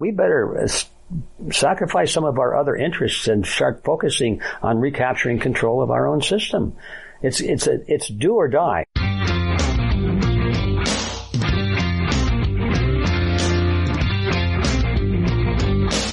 we better uh, sacrifice some of our other interests and start focusing on recapturing control of our own system. It's, it's, a, it's do or die.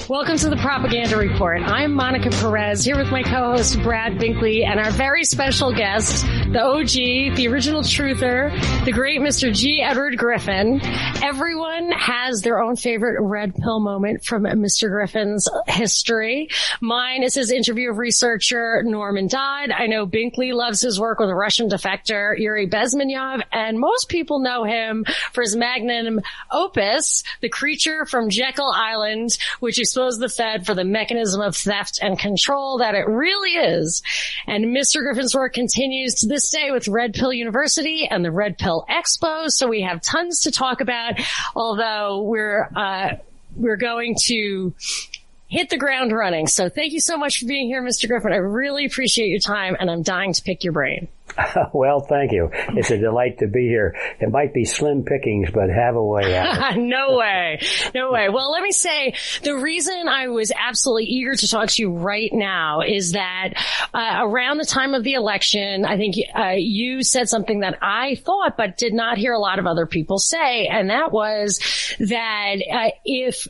Welcome to the Propaganda Report. I'm Monica Perez here with my co-host Brad Binkley and our very special guest, the OG, the original truther, the great Mr. G. Edward Griffin. Everyone has their own favorite red pill moment from Mr. Griffin's history. Mine is his interview of researcher Norman Dodd. I know Binkley loves his work with Russian defector Yuri Bezmenov, and most people know him for his magnum opus, The Creature from Jekyll Island, which exposed the Fed for the mechanism of theft and control that it really is. And Mr. Griffin's work continues to this day with Red Pill University and the Red Pill Expo. So we have tons to talk about, although we're, uh, we're going to hit the ground running. So thank you so much for being here, Mr. Griffin. I really appreciate your time and I'm dying to pick your brain. well, thank you. It's a delight to be here. It might be slim pickings, but have a way out. no way. No way. Well, let me say the reason I was absolutely eager to talk to you right now is that uh, around the time of the election, I think uh, you said something that I thought but did not hear a lot of other people say, and that was that uh, if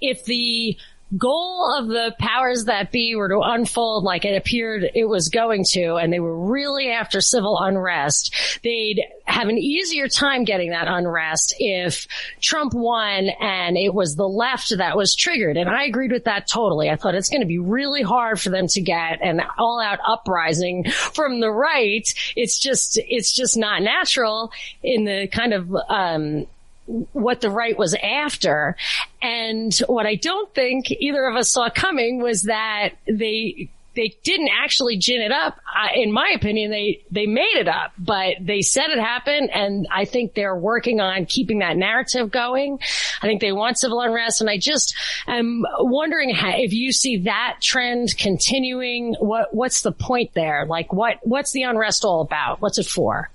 if the goal of the powers that be were to unfold like it appeared it was going to, and they were really after civil unrest, they'd have an easier time getting that unrest if Trump won and it was the left that was triggered. And I agreed with that totally. I thought it's going to be really hard for them to get an all out uprising from the right. It's just, it's just not natural in the kind of, um, what the right was after. And what I don't think either of us saw coming was that they they didn't actually gin it up. Uh, in my opinion, they, they made it up, but they said it happened. And I think they're working on keeping that narrative going. I think they want civil unrest. And I just am wondering how, if you see that trend continuing, what, what's the point there? Like what, what's the unrest all about? What's it for?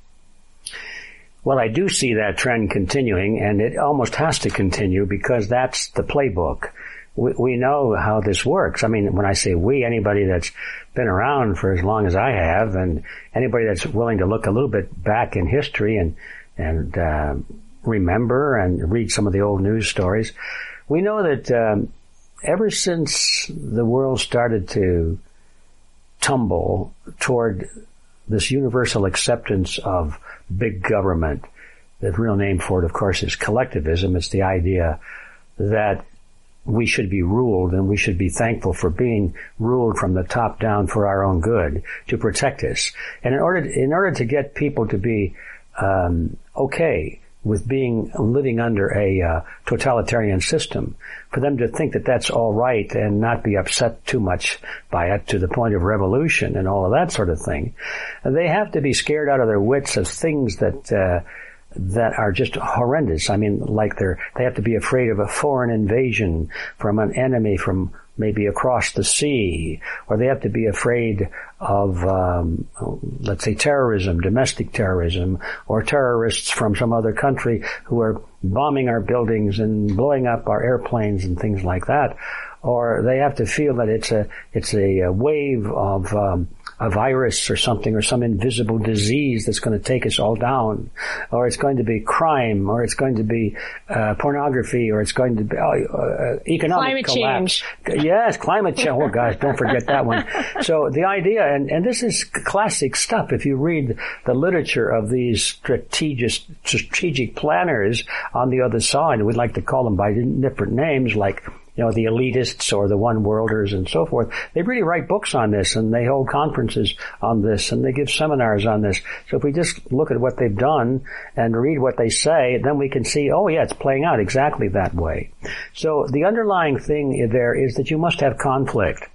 Well, I do see that trend continuing and it almost has to continue because that's the playbook. We, we know how this works. I mean, when I say we, anybody that's been around for as long as I have and anybody that's willing to look a little bit back in history and, and, uh, remember and read some of the old news stories, we know that, um, ever since the world started to tumble toward this universal acceptance of big government. The real name for it, of course, is collectivism. It's the idea that we should be ruled and we should be thankful for being ruled from the top down for our own good to protect us. And in order, in order to get people to be um, okay with being living under a uh, totalitarian system, for them to think that that's all right and not be upset too much by it to the point of revolution and all of that sort of thing, they have to be scared out of their wits of things that. Uh, that are just horrendous. I mean, like they're, they have to be afraid of a foreign invasion from an enemy from maybe across the sea, or they have to be afraid of, um, let's say, terrorism, domestic terrorism, or terrorists from some other country who are bombing our buildings and blowing up our airplanes and things like that. Or they have to feel that it's a it's a, wave of um, a virus or something or some invisible disease that's going to take us all down, or it's going to be crime, or it's going to be uh, pornography, or it's going to be uh, uh economic climate collapse. change. Yes, climate change. Oh gosh, don't forget that one. So the idea, and, and this is classic stuff. If you read the literature of these strategic strategic planners on the other side, we'd like to call them by different names, like you know, the elitists or the one worlders and so forth. They really write books on this and they hold conferences on this and they give seminars on this. So if we just look at what they've done and read what they say, then we can see, oh yeah, it's playing out exactly that way. So the underlying thing there is that you must have conflict.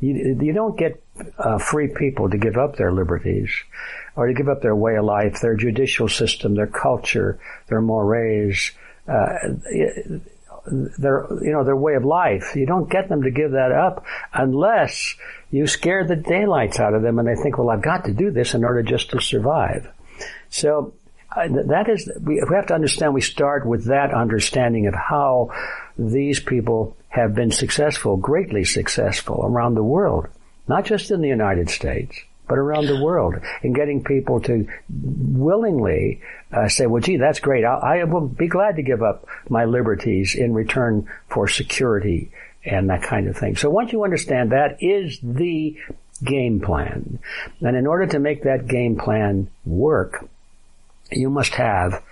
You, you don't get uh, free people to give up their liberties or to give up their way of life, their judicial system, their culture, their mores. Uh, their, you know, their way of life. You don't get them to give that up unless you scare the daylights out of them and they think, well, I've got to do this in order just to survive. So that is, we have to understand, we start with that understanding of how these people have been successful, greatly successful around the world, not just in the United States, but around the world, and getting people to willingly uh, say, well, gee, that's great. I, I will be glad to give up my liberties in return for security and that kind of thing. So once you understand that is the game plan. And in order to make that game plan work, you must have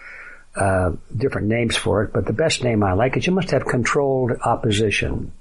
uh, different names for it, but the best name I like is you must have controlled opposition.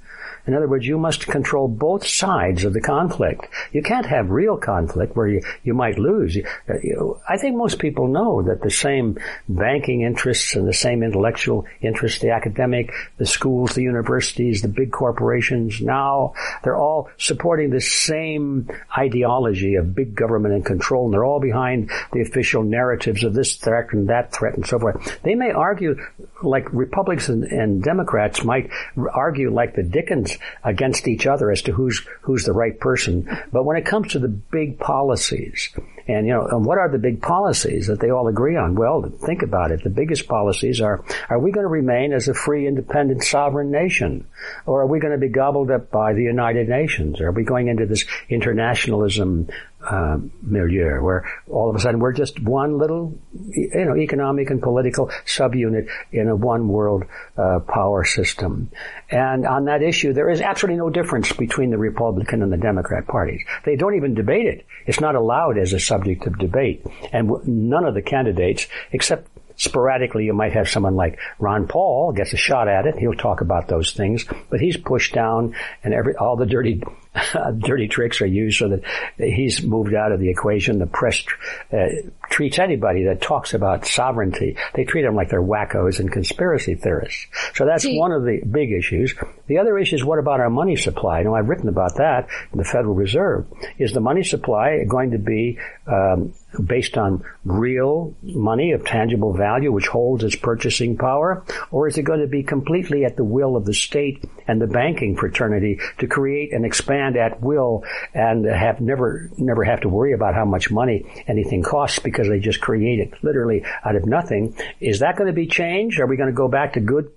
In other words, you must control both sides of the conflict. You can't have real conflict where you, you might lose. I think most people know that the same banking interests and the same intellectual interests, the academic, the schools, the universities, the big corporations now, they're all supporting the same ideology of big government and control, and they're all behind the official narratives of this threat and that threat and so forth. They may argue like Republicans and, and Democrats might argue like the Dickens against each other as to who's who's the right person. But when it comes to the big policies, and you know, and what are the big policies that they all agree on? Well, think about it. The biggest policies are: Are we going to remain as a free, independent, sovereign nation, or are we going to be gobbled up by the United Nations? Are we going into this internationalism uh, milieu, where all of a sudden we're just one little, you know, economic and political subunit in a one world uh, power system. And on that issue, there is absolutely no difference between the Republican and the Democrat parties. They don't even debate it. It's not allowed as a subject of debate. And none of the candidates, except sporadically you might have someone like Ron Paul gets a shot at it. He'll talk about those things, but he's pushed down and every, all the dirty dirty tricks are used so that he's moved out of the equation. The press uh, treats anybody that talks about sovereignty, they treat them like they're wackos and conspiracy theorists. So that's See, one of the big issues. The other issue is what about our money supply? You know, I've written about that in the Federal Reserve. Is the money supply going to be um, based on real money of tangible value, which holds its purchasing power, or is it going to be completely at the will of the state and the banking fraternity to create and expand at will and have never never have to worry about how much money anything costs because they just create it literally out of nothing? Is that going to be changed? Are we going to go back to good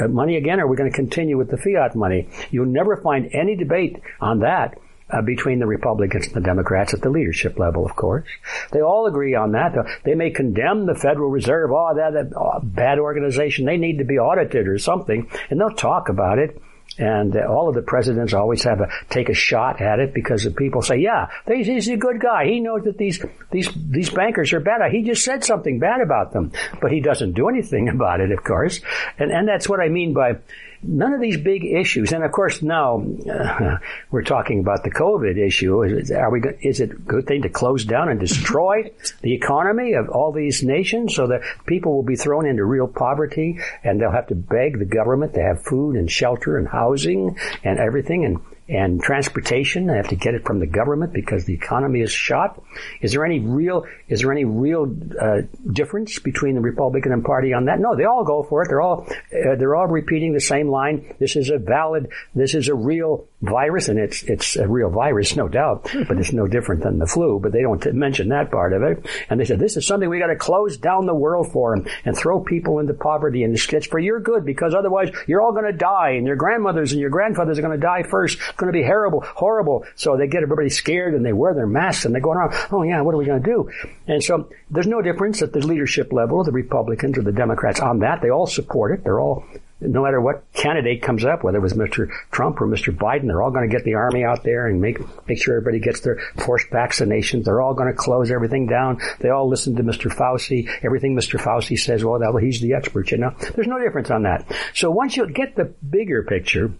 uh, money again, or are we going to continue with the fiat money? You'll never find any debate on that uh, between the Republicans and the Democrats at the leadership level, of course. They all agree on that. They may condemn the Federal Reserve, oh, that, that oh, bad organization, they need to be audited or something, and they'll talk about it. And uh, all of the presidents always have a take a shot at it because the people say, "Yeah, he's a good guy. He knows that these these these bankers are bad. He just said something bad about them, but he doesn't do anything about it, of course." And and that's what I mean by none of these big issues, and of course now uh, we're talking about the COVID issue. Is, are we? Is it a good thing to close down and destroy the economy of all these nations so that people will be thrown into real poverty and they'll have to beg the government to have food and shelter and housing and everything and and transportation. They have to get it from the government because the economy is shot. Is there any real is there any real uh, difference between the Republican Party on that? No, they all go for it. They're all uh, they're all repeating the same line. This is a valid. This is a real virus, and it's it's a real virus, no doubt, but it's no different than the flu. But they don't mention that part of it. And they said this is something we got to close down the world for and, and throw people into poverty, and it's for your good because otherwise you're all going to die, and your grandmothers and your grandfathers are going to die first going to be horrible, horrible. So they get everybody scared and they wear their masks and they go around, oh yeah, what are we going to do? And so there's no difference at the leadership level, the Republicans or the Democrats on that. They all support it. They're all no matter what candidate comes up, whether it was Mr. Trump or Mr. Biden, they're all going to get the army out there and make make sure everybody gets their forced vaccinations. They're all going to close everything down. They all listen to Mr. Fauci. Everything Mr. Fauci says, well, he's the expert, you know. There's no difference on that. So once you get the bigger picture,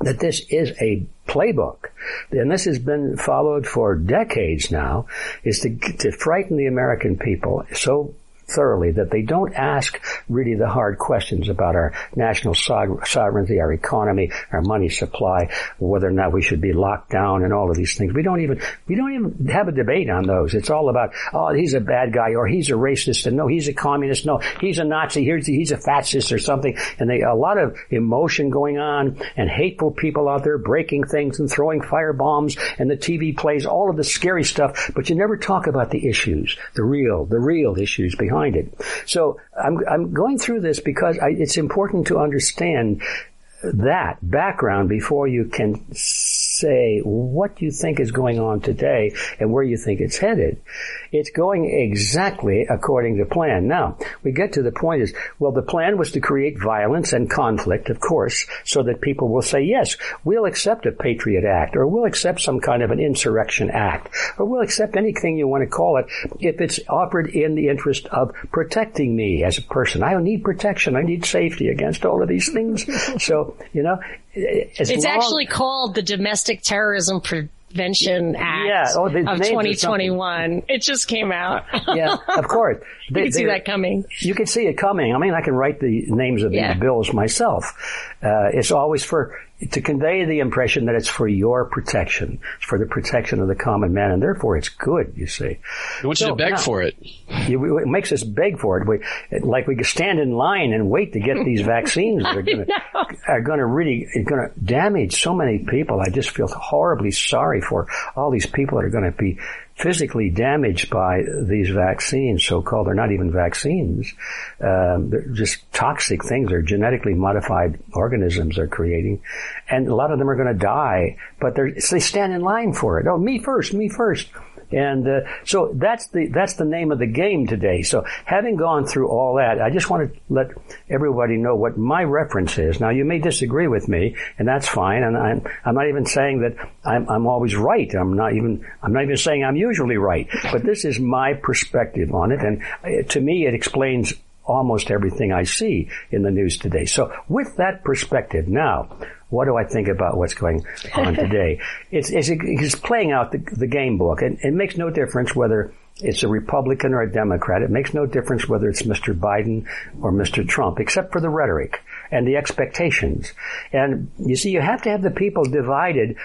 that this is a playbook, and this has been followed for decades now, is to, to frighten the American people so thoroughly, that they don't ask really the hard questions about our national so- sovereignty, our economy, our money supply, whether or not we should be locked down and all of these things. We don't even, we don't even have a debate on those. It's all about, oh, he's a bad guy or he's a racist and no, he's a communist. No, he's a Nazi. Here's, he's a fascist or something. And they, a lot of emotion going on and hateful people out there breaking things and throwing fire bombs and the TV plays all of the scary stuff, but you never talk about the issues, the real, the real issues behind So I'm, I'm going through this because I, it's important to understand that background before you can say what you think is going on today and where you think it's headed. It's going exactly according to plan. Now, we get to the point is, well, the plan was to create violence and conflict, of course, so that people will say, yes, we'll accept a Patriot Act, or we'll accept some kind of an insurrection act, or we'll accept anything you want to call it if it's offered in the interest of protecting me as a person. I don't need protection. I need safety against all of these things. so, you know, it's long- actually called the Domestic Terrorism Prevention Act yeah. oh, of 2021. It just came out. yeah, of course. They, you can see that coming. You can see it coming. I mean, I can write the names of yeah. these bills myself. Uh, it's always for to convey the impression that it's for your protection. It's for the protection of the common man, and therefore it's good, you see. I want so, to beg now, for it. it makes us beg for it. We, like we stand in line and wait to get these vaccines that are going to, are going to really, going to damage so many people. I just feel horribly sorry for all these people that are going to be physically damaged by these vaccines, so-called. They're not even vaccines. Um, they're just toxic things. They're genetically modified organisms they're creating. And a lot of them are going to die, but they stand in line for it. Oh, me first, me first. And uh, so that's the that's the name of the game today. So having gone through all that, I just want to let everybody know what my reference is. Now you may disagree with me, and that's fine. And I'm I'm not even saying that I'm I'm always right. I'm not even I'm not even saying I'm usually right. But this is my perspective on it, and uh, to me, it explains almost everything I see in the news today. So with that perspective, now what do I think about what's going on today? it's, it's, it's, playing out the, the game book. And it makes no difference whether it's a Republican or a Democrat. It makes no difference whether it's Mr. Biden or Mr. Trump, except for the rhetoric and the expectations. And you see, you have to have the people divided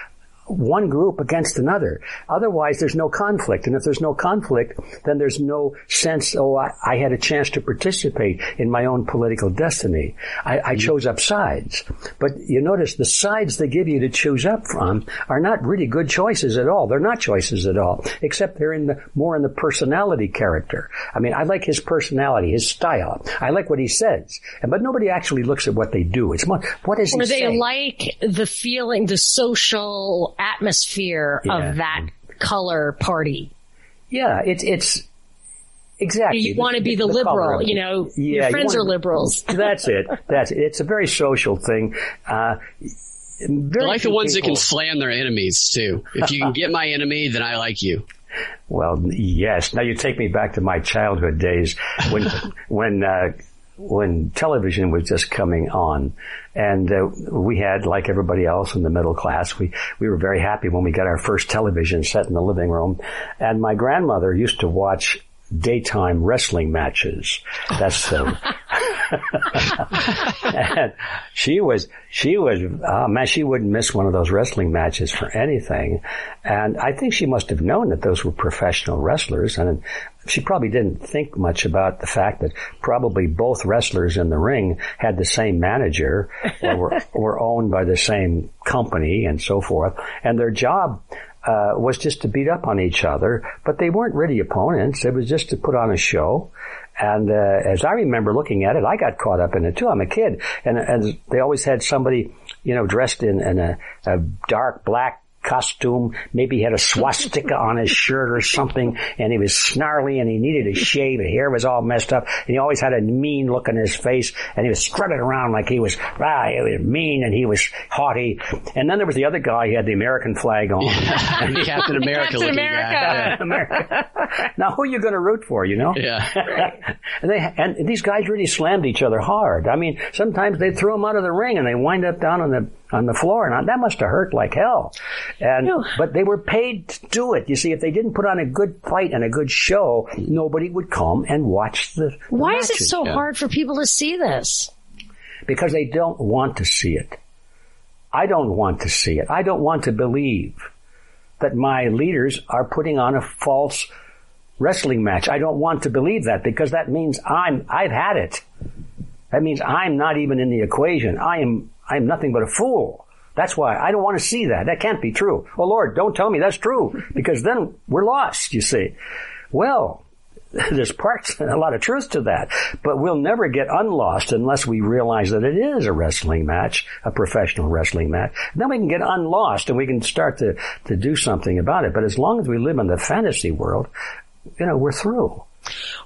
one group against another. Otherwise, there's no conflict. And if there's no conflict, then there's no sense, oh, I, I had a chance to participate in my own political destiny. I, I mm-hmm. chose up sides. But you notice the sides they give you to choose up from are not really good choices at all. They're not choices at all, except they're in the, more in the personality character. I mean, I like his personality, his style. I like what he says. And, But nobody actually looks at what they do. It's more, what is he Or they like the feeling, the social atmosphere yeah. of that color party. Yeah, it's it's exactly. You want to be the, the liberal, you know. Yeah, your friends you are liberals. that's it. That's it. It's a very social thing. Uh, I like the ones people. that can slam their enemies too. If you can get my enemy, then I like you. Well, yes. Now you take me back to my childhood days when when uh, when television was just coming on, and uh, we had, like everybody else in the middle class, we we were very happy when we got our first television set in the living room. And my grandmother used to watch daytime wrestling matches. That's um, and she was she was oh man she wouldn't miss one of those wrestling matches for anything and i think she must have known that those were professional wrestlers and she probably didn't think much about the fact that probably both wrestlers in the ring had the same manager or were, were owned by the same company and so forth and their job uh, was just to beat up on each other, but they weren't really opponents. It was just to put on a show. And uh, as I remember looking at it, I got caught up in it too. I'm a kid, and, and they always had somebody, you know, dressed in, in a, a dark black costume. Maybe he had a swastika on his shirt or something, and he was snarly and he needed a shave. His hair was all messed up, and he always had a mean look on his face, and he was strutting around like he was, ah, he was mean and he was haughty. And then there was the other guy, he had the American flag on. Yeah. Captain America Captain America. America. now who are you going to root for, you know? Yeah. and they, and these guys really slammed each other hard. I mean, sometimes they throw them out of the ring and they wind up down on the, on the floor, and that must have hurt like hell. And no. but they were paid to do it. You see, if they didn't put on a good fight and a good show, nobody would come and watch the. the Why matches. is it so yeah. hard for people to see this? Because they don't want to see it. I don't want to see it. I don't want to believe that my leaders are putting on a false wrestling match. I don't want to believe that because that means I'm, I've had it. That means I'm not even in the equation. I am, I'm nothing but a fool. That's why I don't want to see that. That can't be true. Oh Lord, don't tell me that's true because then we're lost, you see. Well, there's parts, a lot of truth to that, but we'll never get unlost unless we realize that it is a wrestling match, a professional wrestling match. Then we can get unlost and we can start to, to do something about it. But as long as we live in the fantasy world, you know, we're through.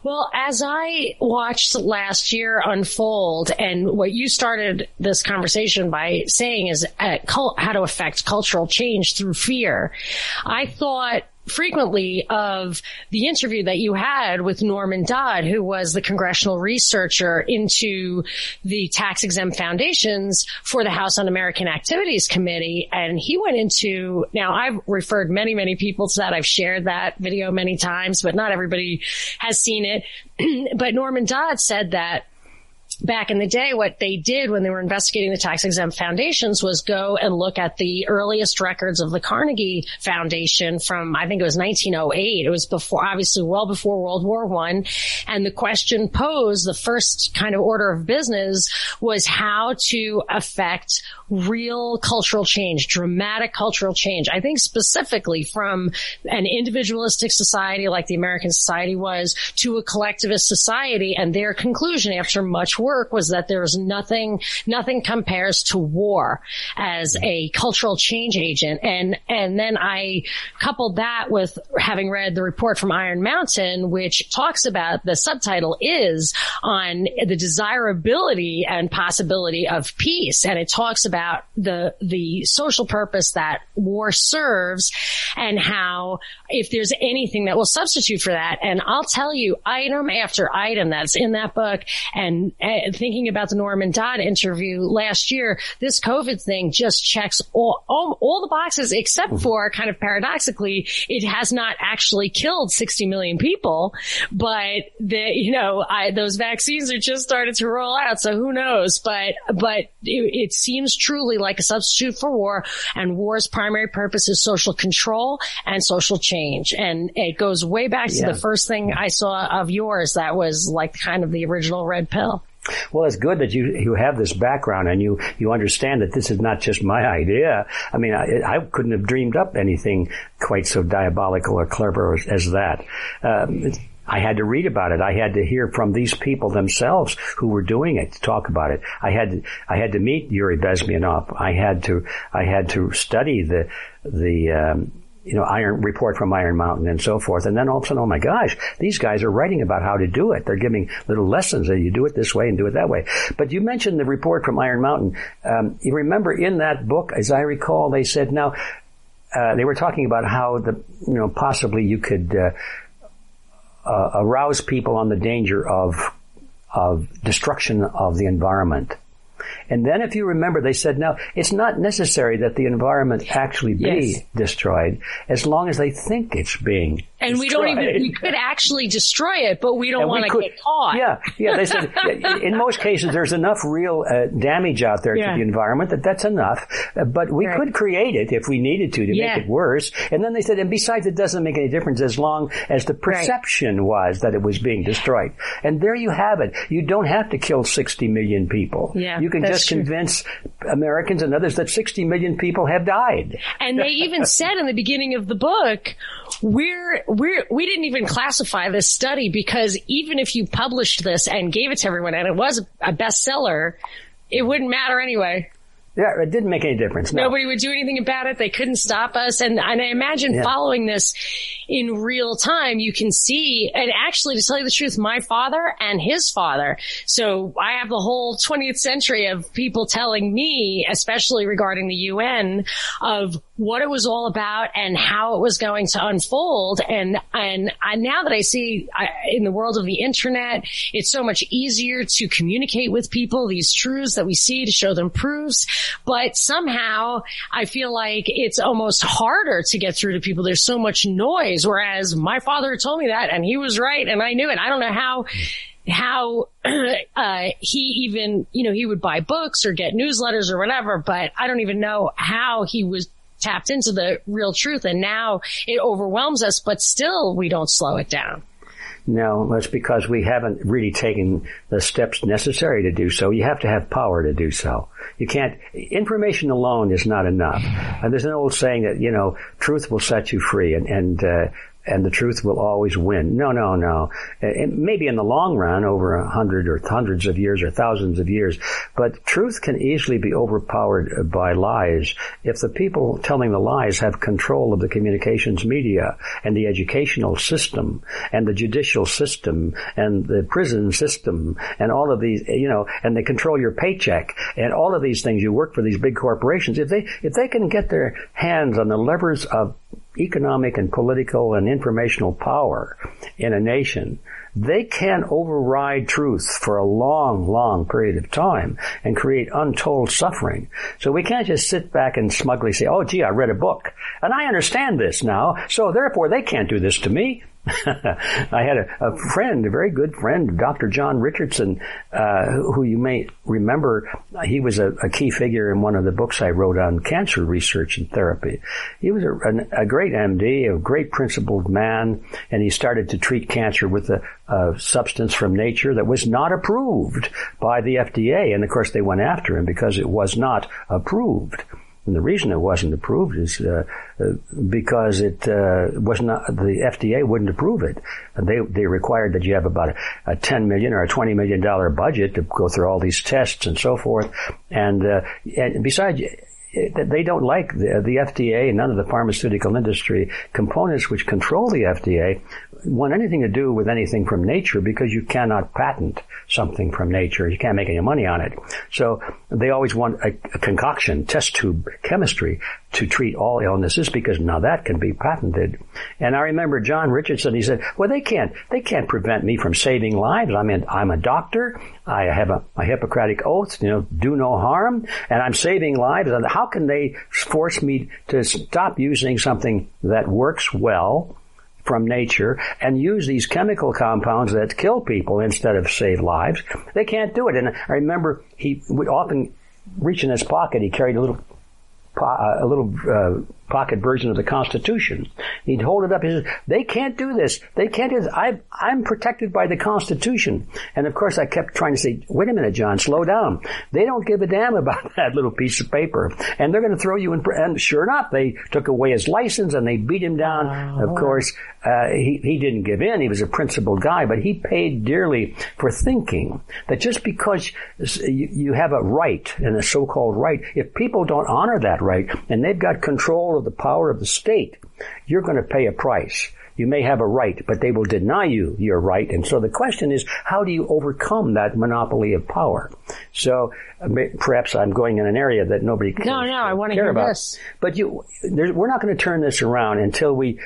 Well, as I watched last year unfold and what you started this conversation by saying is uh, how to affect cultural change through fear, I thought frequently of the interview that you had with Norman Dodd, who was the congressional researcher into the tax exempt foundations for the House on American Activities Committee. And he went into, now I've referred many, many people to that. I've shared that video many times, but not everybody has seen it. but Norman Dodd said that back in the day, what they did when they were investigating the tax exempt foundations was go and look at the earliest records of the Carnegie Foundation from, I think it was 1908. It was before, obviously well before World War One. And the question posed, the first kind of order of business was how to affect real cultural change, dramatic cultural change. I think specifically from an individualistic society like the American society was to a collectivist society and their conclusion after much work was that there's nothing, nothing compares to war as a cultural change agent. And, and then I coupled that with having read the report from Iron Mountain, which talks about the subtitle is on the desirability and possibility of peace. And it talks about about the, the social purpose that war serves and how if there's anything that will substitute for that. And I'll tell you item after item that's in that book and, and thinking about the Norman Dodd interview last year, this COVID thing just checks all, all, all the boxes except mm-hmm. for kind of paradoxically, it has not actually killed 60 million people, but the, you know, I, those vaccines are just started to roll out. So who knows? But, but it, it seems truly like a substitute for war and war's primary purpose is social control and social change. And it goes way back yeah. to the first thing I saw of yours that was like kind of the original red pill. Well, it's good that you you have this background and you you understand that this is not just my idea. I mean, I, I couldn't have dreamed up anything quite so diabolical or clever as, as that. Um, I had to read about it. I had to hear from these people themselves who were doing it to talk about it. I had to, I had to meet Yuri Bezmenov. I had to I had to study the the um, you know Iron report from Iron Mountain and so forth. And then all of a sudden, oh my gosh, these guys are writing about how to do it. They're giving little lessons that you do it this way and do it that way. But you mentioned the report from Iron Mountain. Um, you remember in that book, as I recall, they said now. Uh, they were talking about how the, you know, possibly you could, uh, uh, arouse people on the danger of of destruction of the environment. And then if you remember, they said, no, it's not necessary that the environment actually be yes. destroyed as long as they think it's being and destroyed. we don't even, we could actually destroy it, but we don't want to get caught. Yeah, yeah. They said, in most cases, there's enough real uh, damage out there yeah. to the environment that that's enough. Uh, but we right. could create it if we needed to to yeah. make it worse. And then they said, and besides, it doesn't make any difference as long as the perception right. was that it was being destroyed. And there you have it. You don't have to kill 60 million people. Yeah, you can just true. convince Americans and others that 60 million people have died. And they even said in the beginning of the book, we're we're, we didn't even classify this study because even if you published this and gave it to everyone and it was a bestseller, it wouldn't matter anyway. Yeah, it didn't make any difference. No. Nobody would do anything about it. They couldn't stop us. And, and I imagine yeah. following this in real time, you can see, and actually to tell you the truth, my father and his father. So I have the whole 20th century of people telling me, especially regarding the UN, of what it was all about and how it was going to unfold. And, and I, now that I see I, in the world of the internet, it's so much easier to communicate with people these truths that we see to show them proofs. But somehow I feel like it's almost harder to get through to people. There's so much noise. Whereas my father told me that and he was right and I knew it. I don't know how how uh, he even, you know, he would buy books or get newsletters or whatever, but I don't even know how he was tapped into the real truth. And now it overwhelms us, but still we don't slow it down. No, that's because we haven't really taken the steps necessary to do so. You have to have power to do so. You can't, information alone is not enough. And there's an old saying that, you know, truth will set you free. And, and, uh, and the truth will always win. No, no, no. Maybe in the long run, over a hundred or hundreds of years or thousands of years, but truth can easily be overpowered by lies if the people telling the lies have control of the communications media and the educational system and the judicial system and the prison system and all of these, you know, and they control your paycheck and all of these things. You work for these big corporations. If they, if they can get their hands on the levers of economic and political and informational power in a nation, they can override truth for a long, long period of time and create untold suffering. So we can't just sit back and smugly say, oh gee, I read a book and I understand this now, so therefore they can't do this to me. I had a, a, friend, a very good friend, Dr. John Richardson, uh, who you may remember. He was a, a, key figure in one of the books I wrote on cancer research and therapy. He was a, a great MD, a great principled man, and he started to treat cancer with a, a substance from nature that was not approved by the FDA. And of course, they went after him because it was not approved. And the reason it wasn't approved is uh, uh, because it uh, was not the FDA wouldn't approve it. They they required that you have about a, a, ten million or a twenty million dollar budget to go through all these tests and so forth. And uh, and besides they don't like the, the, FDA and none of the pharmaceutical industry components which control the FDA want anything to do with anything from nature because you cannot patent something from nature. You can't make any money on it. So they always want a, a concoction, test tube chemistry to treat all illnesses because now that can be patented. And I remember John Richardson, he said, well, they can't, they can't prevent me from saving lives. I mean, I'm a doctor. I have a, a Hippocratic oath, you know, do no harm and I'm saving lives. How can they force me to stop using something that works well from nature and use these chemical compounds that kill people instead of save lives. They can't do it. And I remember he would often reach in his pocket. He carried a little, a little uh, pocket version of the Constitution. He'd hold it up. He says, "They can't do this. They can't do this. I, I'm protected by the Constitution." And of course, I kept trying to say, "Wait a minute, John, slow down. They don't give a damn about that little piece of paper, and they're going to throw you in." And sure enough, they took away his license and they beat him down. Wow. Of course, uh, he he didn't give in. He was a principled guy, but he paid dearly for thinking that just because you, you have a right and a so-called right, if people don't honor that right and they've got control of the power of the state, you're going to pay a price. You may have a right, but they will deny you your right. And so the question is, how do you overcome that monopoly of power? So uh, perhaps I'm going in an area that nobody cares, no, no, I want to hear about. This. But you, we're not going to turn this around until we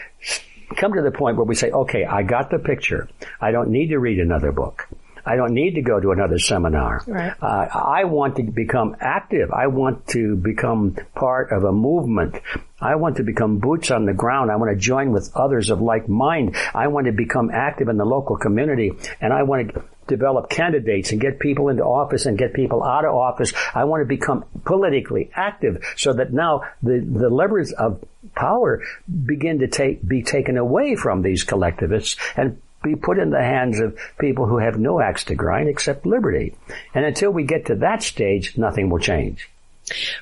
come to the point where we say, okay, I got the picture. I don't need to read another book. I don't need to go to another seminar. Right. Uh, I want to become active. I want to become part of a movement. I want to become boots on the ground. I want to join with others of like mind. I want to become active in the local community and I want to develop candidates and get people into office and get people out of office. I want to become politically active so that now the, the levers of power begin to take, be taken away from these collectivists and be put in the hands of people who have no axe to grind except liberty. And until we get to that stage, nothing will change.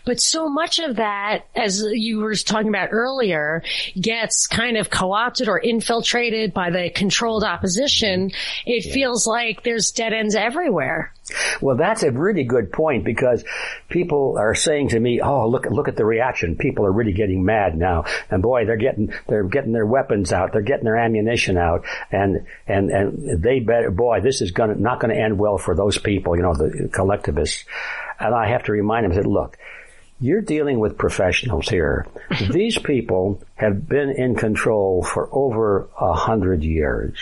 But so much of that, as you were talking about earlier, gets kind of co-opted or infiltrated by the controlled opposition. It yeah. feels like there's dead ends everywhere. Well, that's a really good point because people are saying to me, "Oh, look, look at the reaction. People are really getting mad now, and boy, they're getting they're getting their weapons out, they're getting their ammunition out, and and and they better, boy, this is gonna not going to end well for those people, you know, the collectivists." And I have to remind him, I said, look, you're dealing with professionals here. These people have been in control for over a hundred years.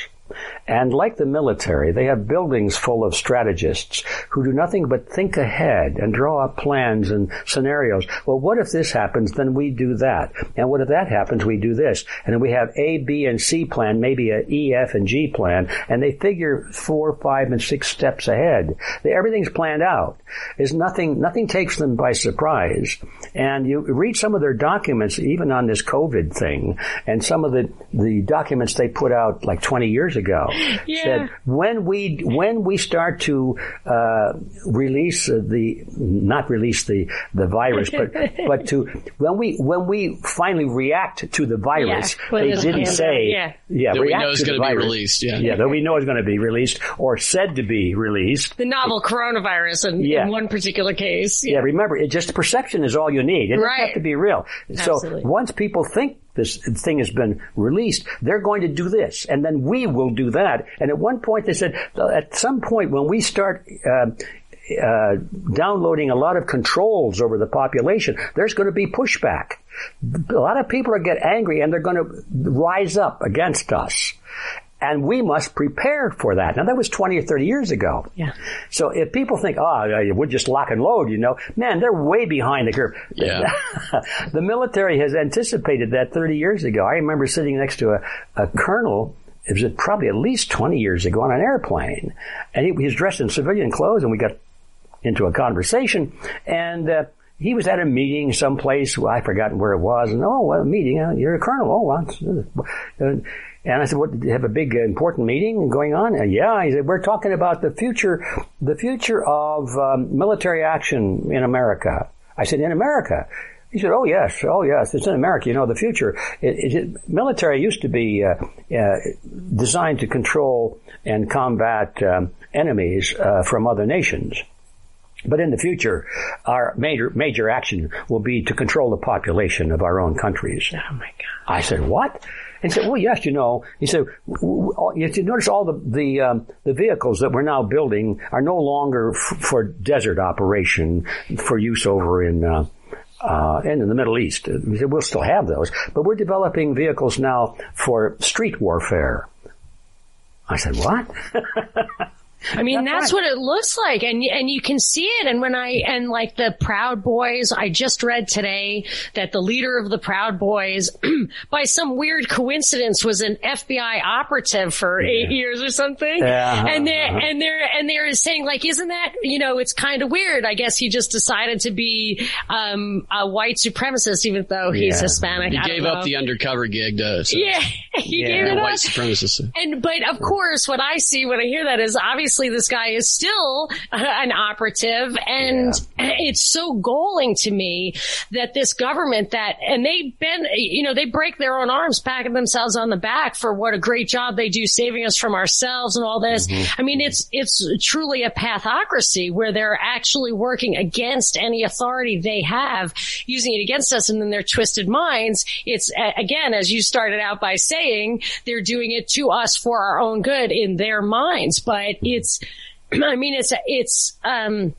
And like the military, they have buildings full of strategists who do nothing but think ahead and draw up plans and scenarios. Well, what if this happens? Then we do that. And what if that happens? We do this. And then we have A, B, and C plan, maybe a E, F, and G plan. And they figure four, five, and six steps ahead. Everything's planned out. Is nothing, nothing takes them by surprise. And you read some of their documents, even on this COVID thing, and some of the, the documents they put out like 20 years ago yeah. said when we when we start to uh, release the not release the the virus, but but to when we when we finally react to the virus, yeah, they didn't say yeah, yeah that react we know is going to be released, yeah, yeah, that we know is going to be released or said to be released. The novel coronavirus in, Yeah. in one particular case. Yeah, remember, it just perception is all you need. It doesn't Right. have to be real. Absolutely. So once people think this thing has been released, they're going to do this, and then we will do that. And at one point, they said, at some point, when we start. Uh, uh, downloading a lot of controls over the population, there's going to be pushback. A lot of people are get angry and they're going to rise up against us. And we must prepare for that. Now that was 20 or 30 years ago. Yeah. So if people think, oh, we're just lock and load, you know, man, they're way behind the curve. Yeah. the military has anticipated that 30 years ago. I remember sitting next to a, a colonel. It was probably at least 20 years ago on an airplane. And he, he was dressed in civilian clothes and we got into a conversation and, uh, he was at a meeting someplace. Well, I forgotten where it was. And oh, well, a meeting. Uh, you're a colonel. Oh, well, it's- uh, and I said, "What? You have a big uh, important meeting going on?" Uh, yeah, he said, "We're talking about the future, the future of um, military action in America." I said, "In America." He said, "Oh yes, oh yes, it's in America. You know, the future. It, it, military used to be uh, uh, designed to control and combat um, enemies uh, from other nations." But in the future, our major major action will be to control the population of our own countries. Oh my God. I said, what? And he said, well, yes, you know. He said, you notice all the the, um, the vehicles that we're now building are no longer f- for desert operation for use over in. Uh, uh, and in the Middle East, said, we'll still have those, but we're developing vehicles now for street warfare. I said, what? I mean, That's that's, right. what it looks like, and and you can see it. And when I and like the Proud Boys, I just read today that the leader of the Proud Boys, by some weird coincidence, was an FBI operative for eight years or something. Yeah. And uh-huh, they're uh-huh. and they're and they're saying like, isn't that you know, it's kind of weird. I guess he just decided to be um, a white supremacist, even though he's Yeah. Hispanic. He I gave up know. the undercover gig to so, yeah, he Yeah. gave a it white supremacist. And but of course, what I see when I hear that is obviously this guy is still an operative, and it's so galling to me that this government that and they've been you know they break their own arms, patting themselves on the back for what a great job they do saving us from ourselves and all this. Mm-hmm. I mean, it's it's truly a pathocracy where they're actually working against any authority they have, using it against us, and then their twisted minds, it's again as you started out by saying, they're doing it to us for our own good in their minds. But it's, I mean, it's it's um.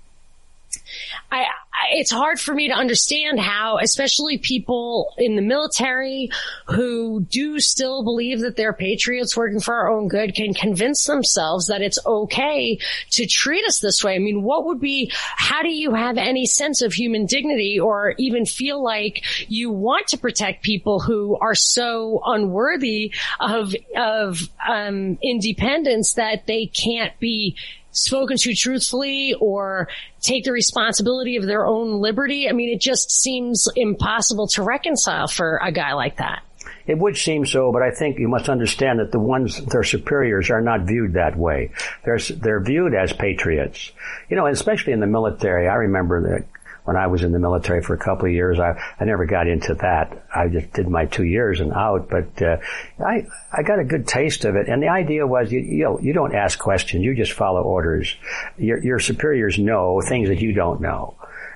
I, I, it's hard for me to understand how, especially people in the military who do still believe that they're patriots working for our own good can convince themselves that it's okay to treat us this way. I mean, what would be, how do you have any sense of human dignity or even feel like you want to protect people who are so unworthy of, of, um, independence that they can't be spoken to truthfully or take the responsibility of their own liberty. I mean, it just seems impossible to reconcile for a guy like that. It would seem so, but I think you must understand that the ones, their superiors are not viewed that way. They're, they're viewed as patriots. You know, especially in the military. I remember that when I was in the military for a couple of years, I, I never got into that. I just did my two years and out, but, uh, I, I got a good taste of it. And the idea was you, you know, you don't ask questions. You just follow orders. Your, your superiors know things that you don't know.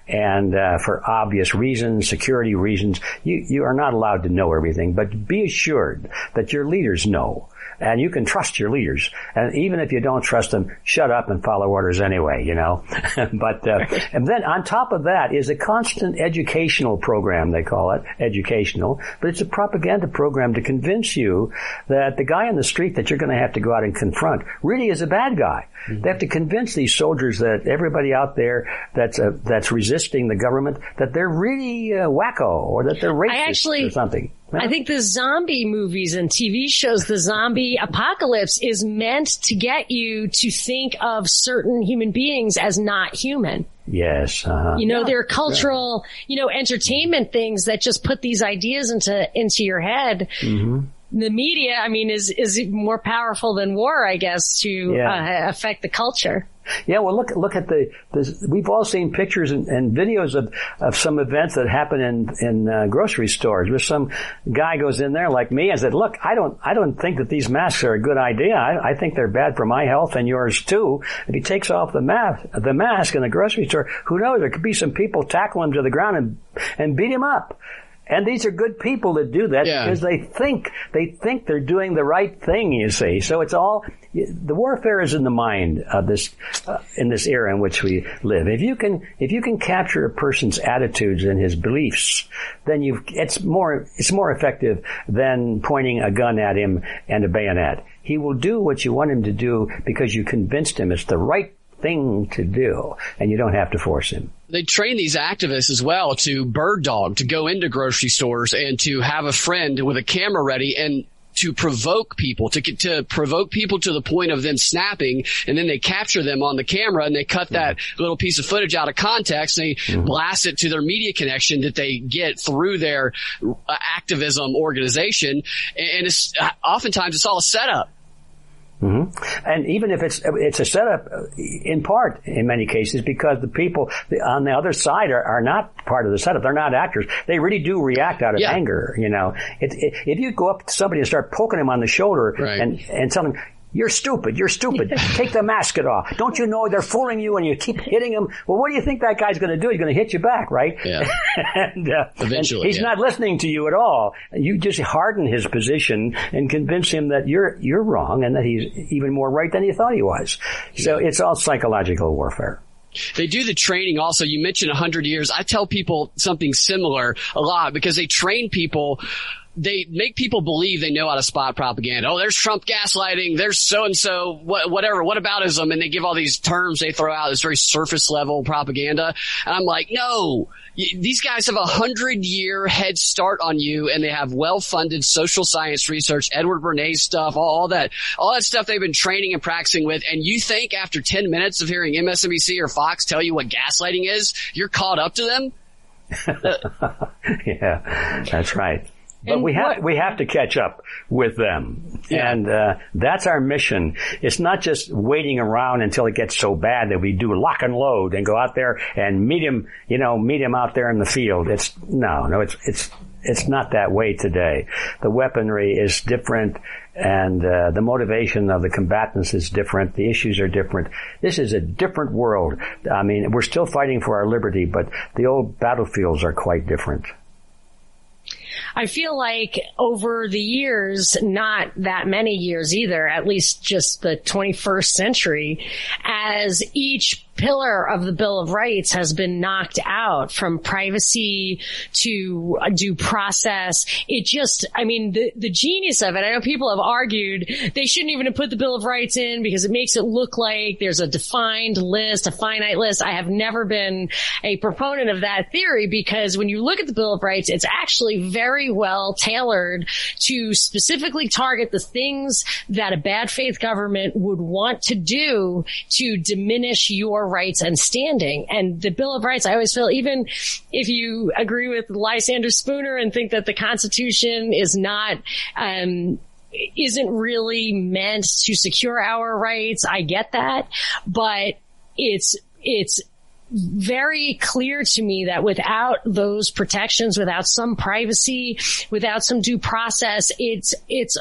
and uh, for obvious reasons, security reasons, you you are not allowed to know everything. But be assured that your leaders know and you can trust your leaders. And even if you don't trust them, shut up and follow orders anyway, you know. but uh, and then on top of that is a constant educational program. They call it educational, but it's a propaganda program to convince you that the guy on the street that you're going to have to go out and confront really is a bad guy. Mm-hmm. They have to convince these soldiers that everybody out there that's uh, that's resisting the government that they're really uh, wacko or that they're racist actually, or something. I think the zombie movies and TV shows, the zombie apocalypse is meant to get you to think of certain human beings as not human. Yes. Uh-huh. You know, yeah. there are cultural, yeah. you know, entertainment things that just put these ideas into, into your head. Mm-hmm the media, I mean, is is more powerful than war, I guess, to yeah. uh, affect the culture. Yeah, well, look look at the, the we've all seen pictures and, and, videos of, of some events that happen in in uh, grocery stores where some guy goes in there like me and said, "Look, I don't I don't think that these masks are a good idea. I, I think they're bad for my health and yours too." If he takes off the mask the mask in the grocery store, who knows? There could be some people tackle him to the ground and and beat him up. And these are good people that do that yeah. because they think, they think they're doing the right thing, you see. So it's all, the warfare is in the mind of this, uh, in this era in which we live. If you can, if you can capture a person's attitudes and his beliefs, then you it's more, it's more effective than pointing a gun at him and a bayonet. He will do what you want him to do because you convinced him it's the right thing to do, and you don't have to force him. They train these activists as well to bird dog, to go into grocery stores and to have a friend with a camera ready and to provoke people, to to provoke people to the point of them snapping, and then they capture them on the camera and they cut that mm-hmm. little piece of footage out of context and they mm-hmm. blast it to their media connection that they get through their uh, activism organization. And it's oftentimes it's all a setup. Mm-hmm. And even if it's it's a setup, uh, in part, in many cases, because the people on the other side are, are not part of the setup. They're not actors. They really do react out of yeah. anger. You know, it, it, if you go up to somebody and start poking them on the shoulder right. and and tell them you're stupid. You're stupid. Take the mask off. Don't you know they're fooling you and you keep hitting them? Well, what do you think that guy's going to do? He's going to hit you back, right? Yeah. and, uh, Eventually. And he's yeah. not listening to you at all. You just harden his position and convince him that you're, you're wrong and that he's even more right than you thought he was. So yeah. it's all psychological warfare. They do the training also. You mentioned 100 years. I tell people something similar a lot because they train people they make people believe they know how to spot propaganda. Oh, there's Trump gaslighting. There's so and so, whatever. What aboutism? And they give all these terms they throw out. It's very surface level propaganda. And I'm like, no, these guys have a hundred year head start on you, and they have well funded social science research, Edward Bernays stuff, all, all that, all that stuff they've been training and practicing with. And you think after 10 minutes of hearing MSNBC or Fox tell you what gaslighting is, you're caught up to them? yeah, that's right. But and we have what? we have to catch up with them, yeah. and uh, that's our mission. It's not just waiting around until it gets so bad that we do lock and load and go out there and meet him. You know, meet him out there in the field. It's no, no. It's it's it's not that way today. The weaponry is different, and uh, the motivation of the combatants is different. The issues are different. This is a different world. I mean, we're still fighting for our liberty, but the old battlefields are quite different. I feel like over the years, not that many years either, at least just the 21st century, as each pillar of the Bill of Rights has been knocked out from privacy to uh, due process. It just, I mean, the, the genius of it, I know people have argued they shouldn't even have put the Bill of Rights in because it makes it look like there's a defined list, a finite list. I have never been a proponent of that theory because when you look at the Bill of Rights, it's actually very well tailored to specifically target the things that a bad faith government would want to do to diminish your rights and standing. And the Bill of Rights, I always feel, even if you agree with Lysander Spooner and think that the Constitution is not, um, isn't really meant to secure our rights. I get that, but it's, it's very clear to me that without those protections, without some privacy, without some due process, it's, it's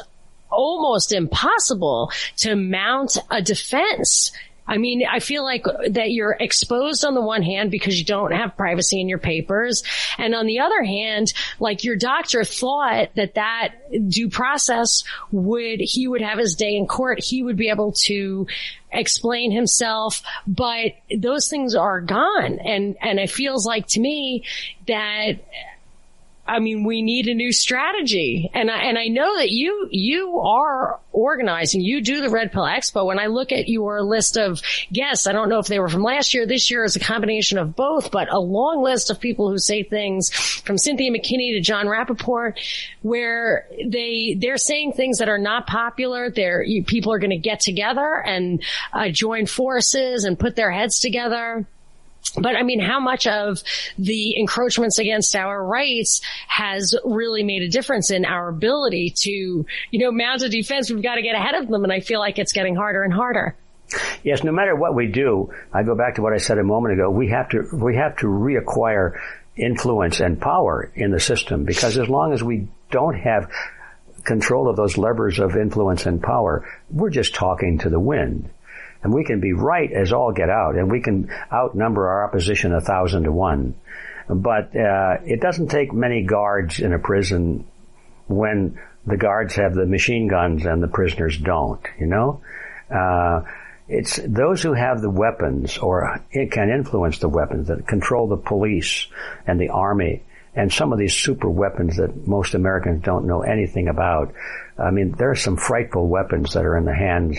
almost impossible to mount a defense I mean, I feel like that you're exposed on the one hand because you don't have privacy in your papers. And on the other hand, like your doctor thought that that due process would, he would have his day in court. He would be able to explain himself, but those things are gone. And, and it feels like to me that I mean, we need a new strategy. And I, and I know that you, you are organizing. You do the Red Pill Expo. When I look at your list of guests, I don't know if they were from last year, this year is a combination of both, but a long list of people who say things from Cynthia McKinney to Jon Rappoport, where they, they're saying things that are not popular. They're, you, people are going to get together and uh, join forces and put their heads together but I mean, how much of the encroachments against our rights has really made a difference in our ability to, you know, mount a defense? We've got to get ahead of them. And I feel like it's getting harder and harder. Yes, no matter what we do, I go back to what I said a moment ago. We have to, we have to reacquire influence and power in the system because as long as we don't have control of those levers of influence and power, we're just talking to the wind and we can be right as all get out, and we can outnumber our opposition a thousand to one. But uh, it doesn't take many guards in a prison when the guards have the machine guns and the prisoners don't. You know, uh, it's those who have the weapons or it can influence the weapons that control the police and the army and some of these super weapons that most Americans don't know anything about. I mean, there are some frightful weapons that are in the hands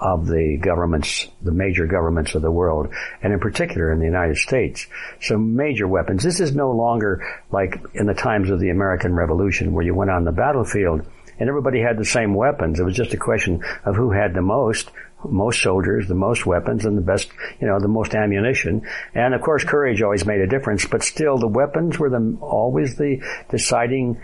of the governments, the major governments of the world, and in particular in the United States. So major weapons. This is no longer like in the times of the American Revolution where you went on the battlefield and everybody had the same weapons. It was just a question of who had the most, most soldiers, the most weapons, and the best, you know, the most ammunition. And of course, courage always made a difference, but still the weapons were the, always the deciding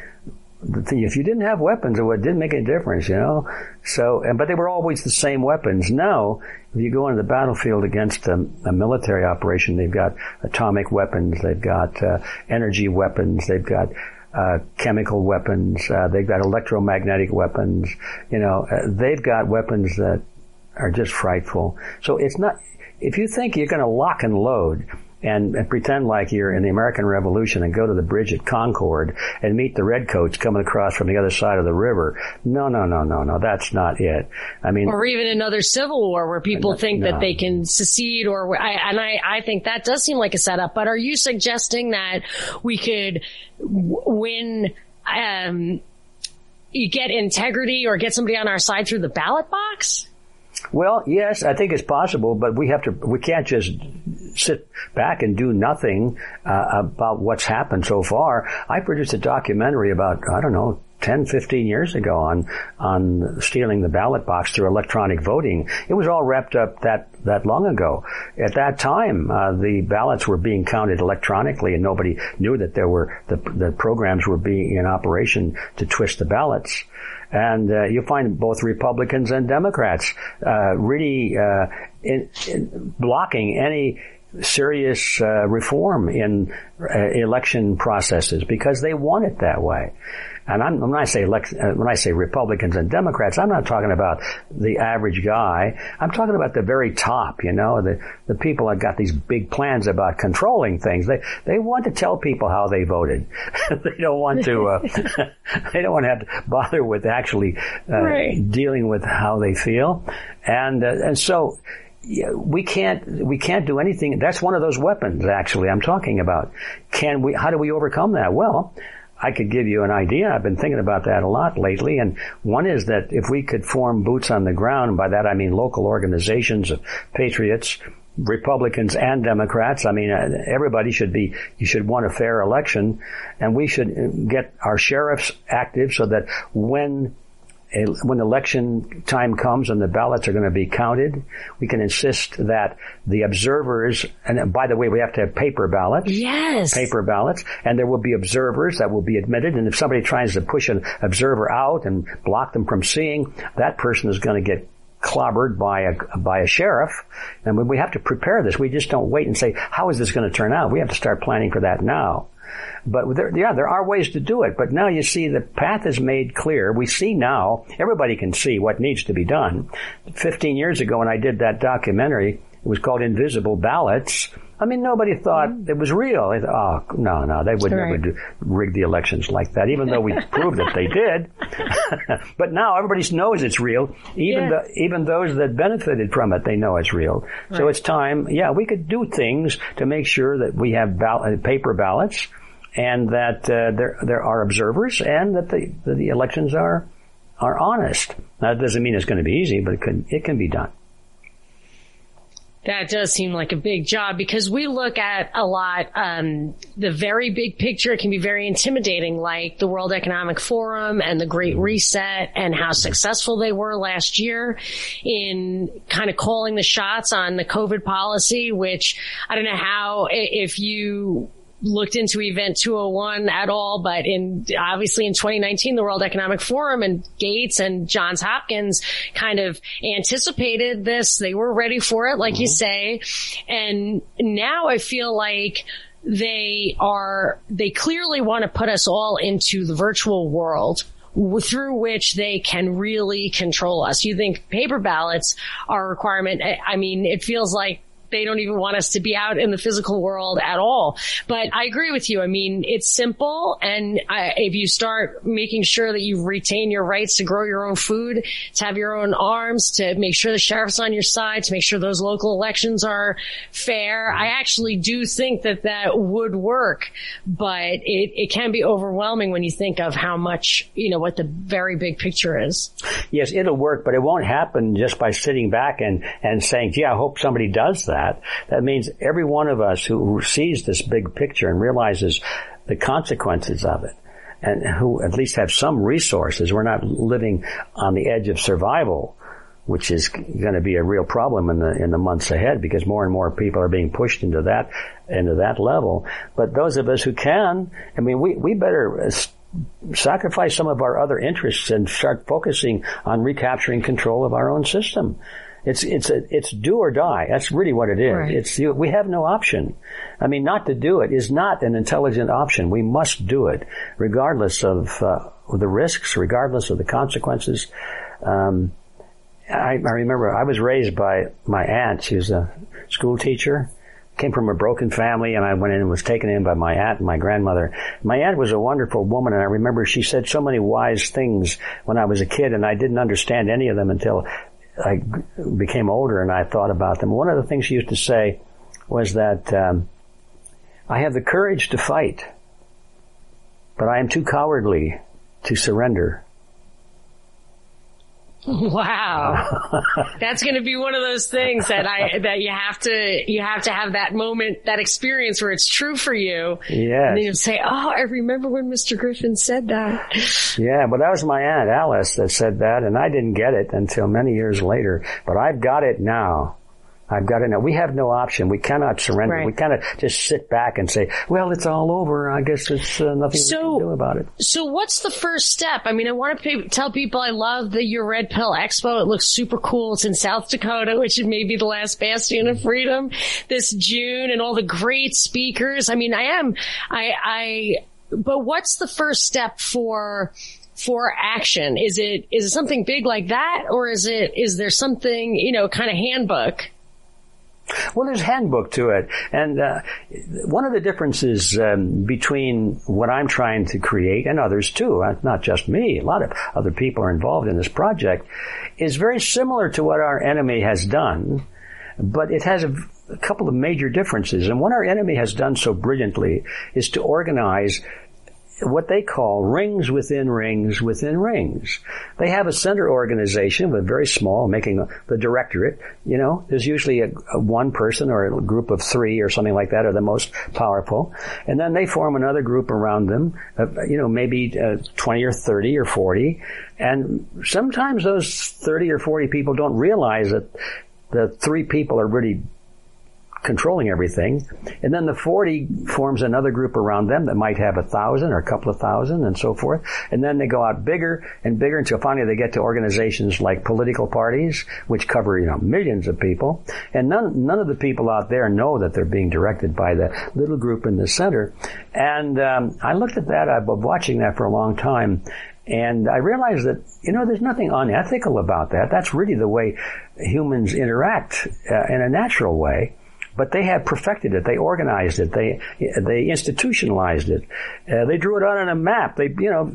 if you didn't have weapons, it didn't make any difference, you know. So, but they were always the same weapons. Now, if you go into the battlefield against a, a military operation, they've got atomic weapons, they've got uh, energy weapons, they've got uh, chemical weapons, uh, they've got electromagnetic weapons. You know, uh, they've got weapons that are just frightful. So it's not. If you think you're going to lock and load and, and, pretend like you're in the American Revolution and go to the bridge at Concord and meet the redcoats coming across from the other side of the river. No, no, no, no, no. That's not it. I mean, or even another civil war where people think no. that they can secede, or I, and I, I think that does seem like a setup. But are you suggesting that we could win? Um, you get integrity or get somebody on our side through the ballot box? Well, yes, I think it's possible, but we have to, we can't just sit back and do nothing uh, about what's happened so far. I produced a documentary about, I don't know, 10, 15 years ago on, on stealing the ballot box through electronic voting. It was all wrapped up that, that long ago. At that time, uh, the ballots were being counted electronically and nobody knew that there were, the, the programs were being in operation to twist the ballots and uh, you find both Republicans and Democrats uh, really uh, in, in blocking any serious uh, reform in uh, election processes because they want it that way. And I'm, when I say elect, uh, when I say Republicans and Democrats, I'm not talking about the average guy. I'm talking about the very top. You know, the the people that got these big plans about controlling things. They they want to tell people how they voted. they don't want to. Uh, they don't want to have to bother with actually uh, right. dealing with how they feel. And uh, and so we can't we can't do anything. That's one of those weapons. Actually, I'm talking about. Can we? How do we overcome that? Well, I could give you an idea. I've been thinking about that a lot lately. And one is that if we could form boots on the ground, and by that I mean local organizations of patriots, Republicans and Democrats. I mean, uh, everybody should be, you should want a fair election and we should get our sheriffs active so that when when election time comes and the ballots are going to be counted, we can insist that the observers, and by the way, we have to have paper ballots. Yes. Paper ballots. And there will be observers that will be admitted. And if somebody tries to push an observer out and block them from seeing, that person is going to get clobbered by a by a sheriff, and we have to prepare this. We just don't wait and say, "How is this going to turn out?" We have to start planning for that now. But there, yeah, there are ways to do it. But now you see the path is made clear. We see now, everybody can see what needs to be done. 15 years ago when I did that documentary, it was called Invisible Ballots. I mean, nobody thought mm-hmm. it was real. oh, no, no, they would right. never do, rig the elections like that, even though we proved that they did. but now everybody knows it's real. Even yeah. the, even those that benefited from it, they know it's real. Right. So it's time. Yeah, we could do things to make sure that we have ball- paper ballots and that uh, there there are observers and that the that the elections are are honest. Now, That doesn't mean it's going to be easy, but it can it can be done. That does seem like a big job because we look at a lot, um, the very big picture. It can be very intimidating, like the World Economic Forum and the Great Reset and how successful they were last year in kind of calling the shots on the COVID policy, which I don't know how, if you looked into Event 201 at all, but in obviously in 2019, the World Economic Forum and Gates and Johns Hopkins kind of anticipated this. They were ready for it, like mm-hmm. you say. And now I feel like they are, they clearly want to put us all into the virtual world through which they can really control us. You think paper ballots are a requirement? I mean, it feels like they don't even want us to be out in the physical world at all. But I agree with you. I mean, it's simple. And I, if you start making sure that you retain your rights to grow your own food, to have your own arms, to make sure the sheriff's on your side, to make sure those local elections are fair, I actually do think that that would work. But it, it can be overwhelming when you think of how much, you know, what the very big picture is. Yes, it'll work, but it won't happen just by sitting back and, and saying, gee, I hope somebody does that that, that means every one of us who sees this big picture and realizes the consequences of it and who at least have some resources. We're not living on the edge of survival, which is going to be a real problem in the in the months ahead because more and more people are being pushed into that into that level. But those of us who can, I mean, we we better sacrifice some of our other interests and start focusing on recapturing control of our own system. It's it's a, it's do or die. That's really what it is. Right. It's we have no option. I mean, not to do it is not an intelligent option. We must do it, regardless of uh, the risks, regardless of the consequences. Um, I, I remember I was raised by my aunt. She was a school teacher came from a broken family and I went in and was taken in by my aunt and my grandmother. My aunt was a wonderful woman and I remember she said so many wise things when I was a kid and I didn't understand any of them until I became older and I thought about them. One of the things she used to say was that um, I have the courage to fight, but I am too cowardly to surrender. Wow. That's going to be one of those things that I, that you have to, you have to have that moment, that experience where it's true for you. Yeah. And you say, oh, I remember when Mr. Griffin said that. Yeah, but that was my Aunt Alice that said that and I didn't get it until many years later, but I've got it now. I've got to know. We have no option. We cannot surrender. Right. We cannot just sit back and say, well, it's all over. I guess it's uh, nothing so, we can do about it. So what's the first step? I mean, I want to pay, tell people I love the Your Red Pill Expo. It looks super cool. It's in South Dakota, which may be the last bastion of freedom this June and all the great speakers. I mean, I am, I, I, but what's the first step for for action? Is it is it something big like that, or is it is there something you know kind of handbook? Well, there's handbook to it, and uh, one of the differences um, between what I'm trying to create and others too, uh, not just me, a lot of other people are involved in this project, is very similar to what our enemy has done, but it has a, a couple of major differences. And what our enemy has done so brilliantly is to organize what they call rings within rings within rings. They have a center organization, but very small, making the directorate. You know, there's usually a, a, one person or a group of three or something like that are the most powerful, and then they form another group around them. Uh, you know, maybe uh, 20 or 30 or 40, and sometimes those 30 or 40 people don't realize that the three people are really controlling everything. And then the 40 forms another group around them that might have a thousand or a couple of thousand and so forth. And then they go out bigger and bigger until finally they get to organizations like political parties, which cover, you know, millions of people. And none, none of the people out there know that they're being directed by the little group in the center. And um, I looked at that, I've been watching that for a long time, and I realized that, you know, there's nothing unethical about that. That's really the way humans interact uh, in a natural way. But they had perfected it. They organized it. They they institutionalized it. Uh, they drew it out on a map. They you know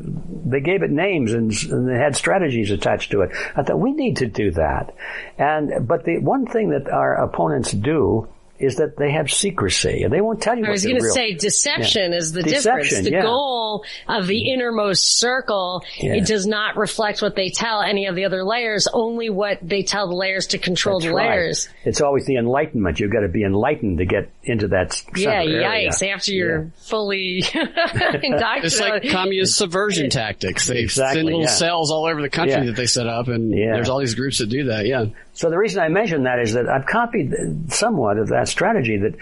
they gave it names and, and they had strategies attached to it. I thought we need to do that. And but the one thing that our opponents do is that they have secrecy and they won't tell you. I was going to say deception yeah. is the deception, difference. The yeah. goal of the mm-hmm. innermost circle, Yeah. it does not reflect what they tell any of the other layers, only what they tell the layers to control That's the right. layers. It's always the enlightenment. You've got to be enlightened to get into that center Yeah, area. yikes. After you're Yeah. fully It's like communist subversion tactics. They Exactly, send little yeah. cells all over the country Yeah. that they set up, and Yeah. there's all these groups that do that. Yeah. So the reason I mention that is that I've copied somewhat of that strategy that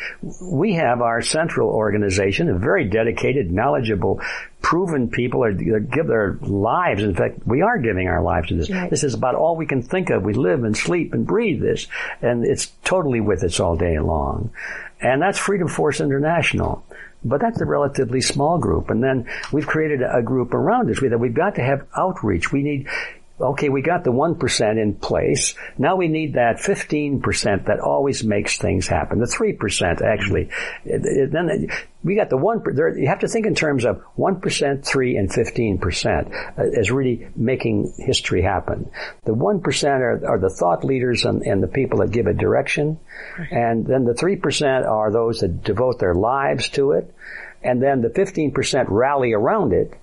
we have our central organization, a very dedicated, knowledgeable, proven people are give their lives. In fact, we are giving our lives to this. Right. This is about all we can think of. We live and sleep and breathe this, and it's totally with us all day long. And that's Freedom Force International. But that's a relatively small group. And then we've created a group around us. We- We've got to have outreach. We need, okay, we got the 1% in place. Now we need that 15% that always makes things happen. The 3% actually. Then we got the one, you have to think in terms of 1%, 3 and 15% uh, as really making history happen. The 1% are, are the thought leaders and, and the people that give it direction. And then the 3% are those that devote their lives to it. And then the 15% rally around it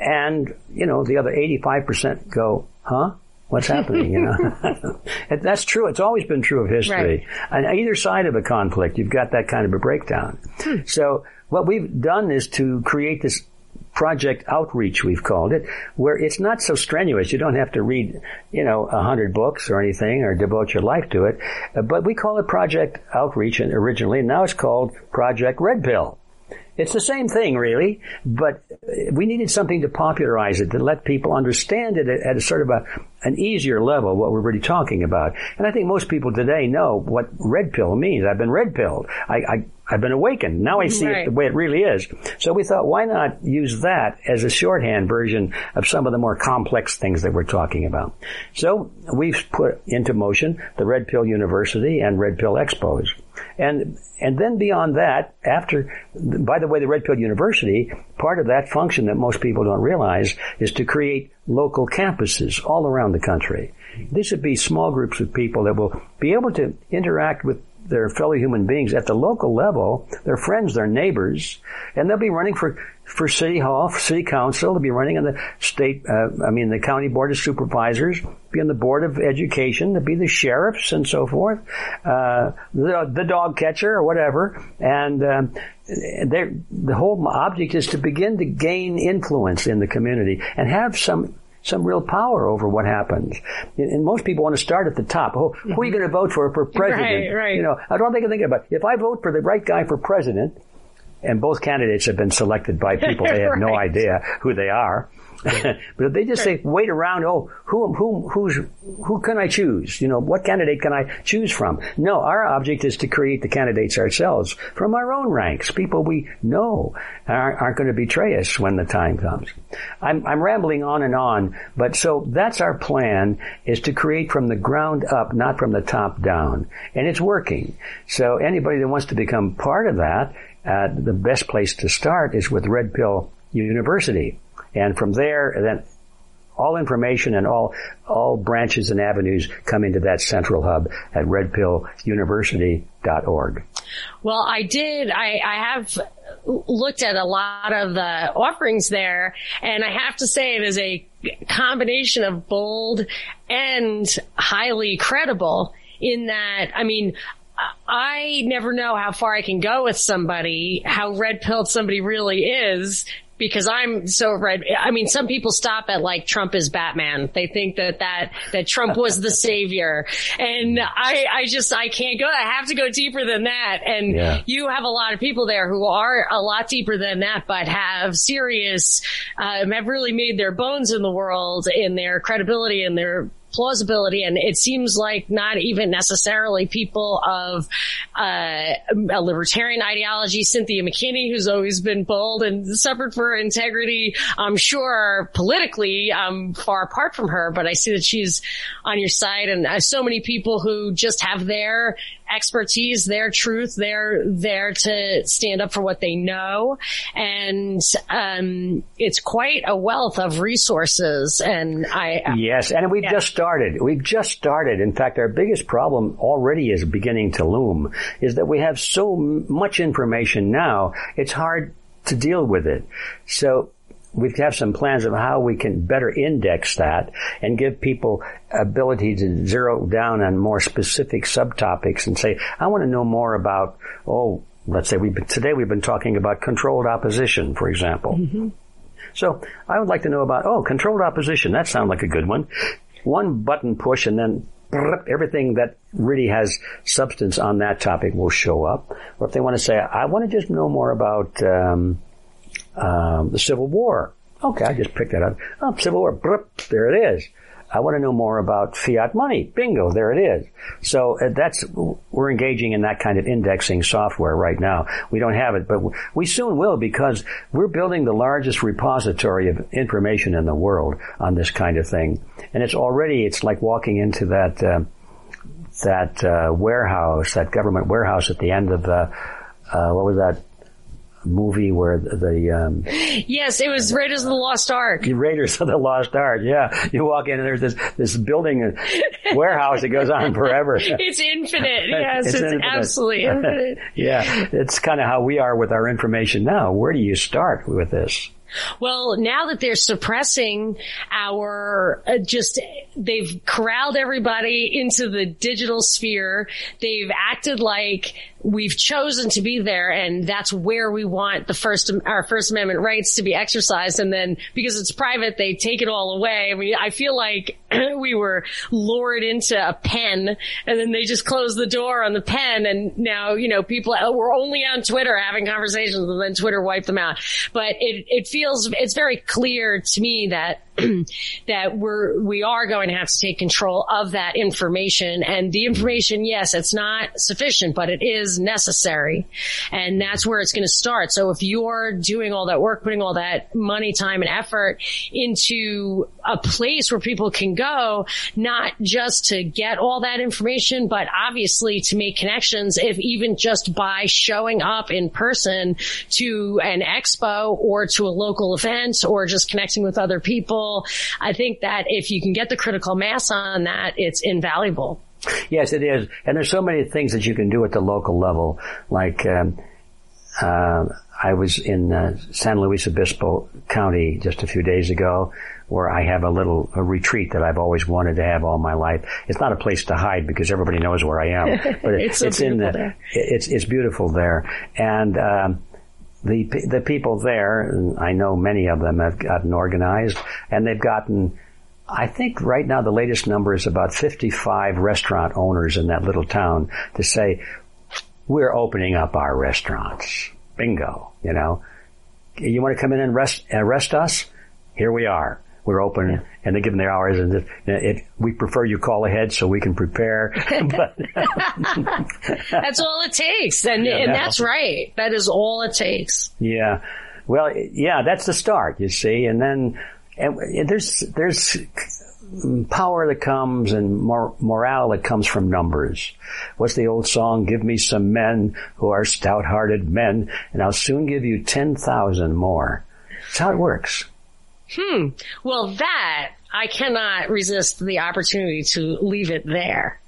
and you know the other 85% go huh? What's happening? You know? That's true. It's always been true of history. On either side of a conflict you've got that kind of a breakdown. Hmm. So what we've done is to create this project outreach we've called it where it's not so strenuous. You don't have to read you know a hundred books or anything or devote your life to it. But we call it project outreach and originally. And now it's called project red pill it's the same thing, really, but we needed something to popularize it, to let people understand it at, a sort of a, an easier level, what we're really talking about. And I think most people today know what red pill means. I've been red pilled. I, I, I've been awakened. Now I see it the way it really is. So we thought, why not use that as a shorthand version of some of the more complex things that we're talking about? So we've put into motion the Red Pill University and Red Pill Expos. And, and then beyond that, after, by the way, the Red Pill University, part of that function that most people don't realize is to create local campuses all around the country. These would be small groups of people that will be able to interact with their fellow human beings at the local level, their friends, their neighbors, and they'll be running for, for city hall, for city council, they'll be running on the state, uh, I mean the county board of supervisors, be on the board of education, to be the sheriffs and so forth, uh, the, the dog catcher or whatever, and, um, the whole object is to begin to gain influence in the community and have some some real power over what happens. And, most people want to start at the top. Oh, who are you going to vote for for president? Right, right. You know, I don't think I think about it. if I vote for the right guy for president, and both candidates have been selected by people they have no idea who they are. but if they just say, wait around, oh, who, who, who's, who can I choose? You know, what candidate can I choose from? No, our object is to create the candidates ourselves from our own ranks, people we know aren't, aren't going to betray us when the time comes. I'm, I'm rambling on and on, but so that's our plan is to create from the ground up, not from the top down. And it's working. So anybody that wants to become part of that, uh, the best place to start is with Red Pill University. And from there, then all information and all all branches and avenues come into that central hub at redpilluniversity.org. Well, I did. I, I have looked at a lot of the offerings there, and I have to say it is a combination of bold and highly credible in that, I mean, I never know how far I can go with somebody, how red pilled somebody really is because I'm so red. I mean, some people stop at like Trump is Batman. They think that that, that Trump was the savior. And I, I just, I can't go. I have to go deeper than that. And yeah. you have a lot of people there who are a lot deeper than that, but have serious, um, have really made their bones in the world in their credibility and their plausibility. And it seems like not even necessarily people of uh, a libertarian ideology. Cynthia McKinney, who's always been bold and suffered for integrity, I'm sure politically I'm far apart from her, but I see that she's on your side. And uh, so many people who just have their expertise, their truth. They're there to stand up for what they know. And, um, it's quite a wealth of resources. And I, yes. And we've yeah. just started. We've just started. In fact, our biggest problem already is beginning to loom is that we have so much information now. It's hard to deal with it. So we have some plans of how we can better index that and give people ability to zero down on more specific subtopics and say, I want to know more about, oh, let's say we today we've been talking about controlled opposition, for example. Mm-hmm. So I would like to know about, oh, controlled opposition. That sounds like a good one. One button push and then everything that really has substance on that topic will show up. Or if they want to say, I want to just know more about, um, um, the Civil War. Okay, I just picked that up. Oh, Civil War. there it is. I want to know more about fiat money. Bingo, there it is. So uh, that's we're engaging in that kind of indexing software right now. We don't have it, but we soon will because we're building the largest repository of information in the world on this kind of thing, and it's already it's like walking into that uh, that uh, warehouse, that government warehouse at the end of the uh, what was that movie where the, the um, yes, it was Raiders of the Lost Ark. Raiders of the Lost Ark. Yeah, you walk in and there's this this building warehouse that goes on forever. it's infinite. Yes, it's, it's infinite. absolutely infinite. yeah, it's kind of how we are with our information now. Where do you start with this? Well, now that they're suppressing our uh, just, they've corralled everybody into the digital sphere. They've acted like we've chosen to be there and that's where we want the first, our first amendment rights to be exercised. And then because it's private, they take it all away. I mean, I feel like we were lured into a pen and then they just closed the door on the pen. And now, you know, people oh, were only on Twitter having conversations and then Twitter wiped them out. But it, it feels, it's very clear to me that that we're, we are going to have to take control of that information and the information, yes, it's not sufficient, but it is necessary. And that's where it's going to start. So if you're doing all that work, putting all that money, time and effort into a place where people can go, not just to get all that information, but obviously to make connections, if even just by showing up in person to an expo or to a local event or just connecting with other people I think that if you can get the critical mass on that, it's invaluable. Yes, it is. And there's so many things that you can do at the local level. Like, um, uh, I was in uh, San Luis Obispo County just a few days ago where I have a little a retreat that I've always wanted to have all my life. It's not a place to hide because everybody knows where I am, but it's, so it's in the, there. it's, it's beautiful there. And, um, the the people there, I know many of them have gotten organized, and they've gotten. I think right now the latest number is about 55 restaurant owners in that little town to say we're opening up our restaurants. Bingo, you know. You want to come in and rest, arrest us? Here we are we're open yeah. and they give them their hours and it, it, we prefer you call ahead so we can prepare. but that's all it takes. And, yeah, and that's right. That is all it takes. Yeah. Well, yeah, that's the start, you see. And then and there's, there's power that comes and mor- morale that comes from numbers. What's the old song? Give me some men who are stout-hearted men and I'll soon give you 10,000 more. That's how it works. Hmm. Well, that I cannot resist the opportunity to leave it there